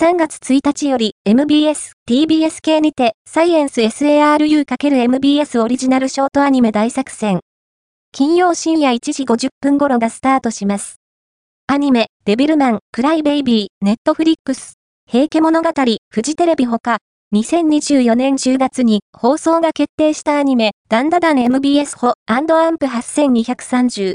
3月1日より MBS、TBS 系にて、サイエンス SARU×MBS オリジナルショートアニメ大作戦。金曜深夜1時50分頃がスタートします。アニメ、デビルマン、クライベイビー、ネットフリックス、平家物語、フジテレビほか、2024年10月に放送が決定したアニメ、ダンダダン MBS ホアンプ8230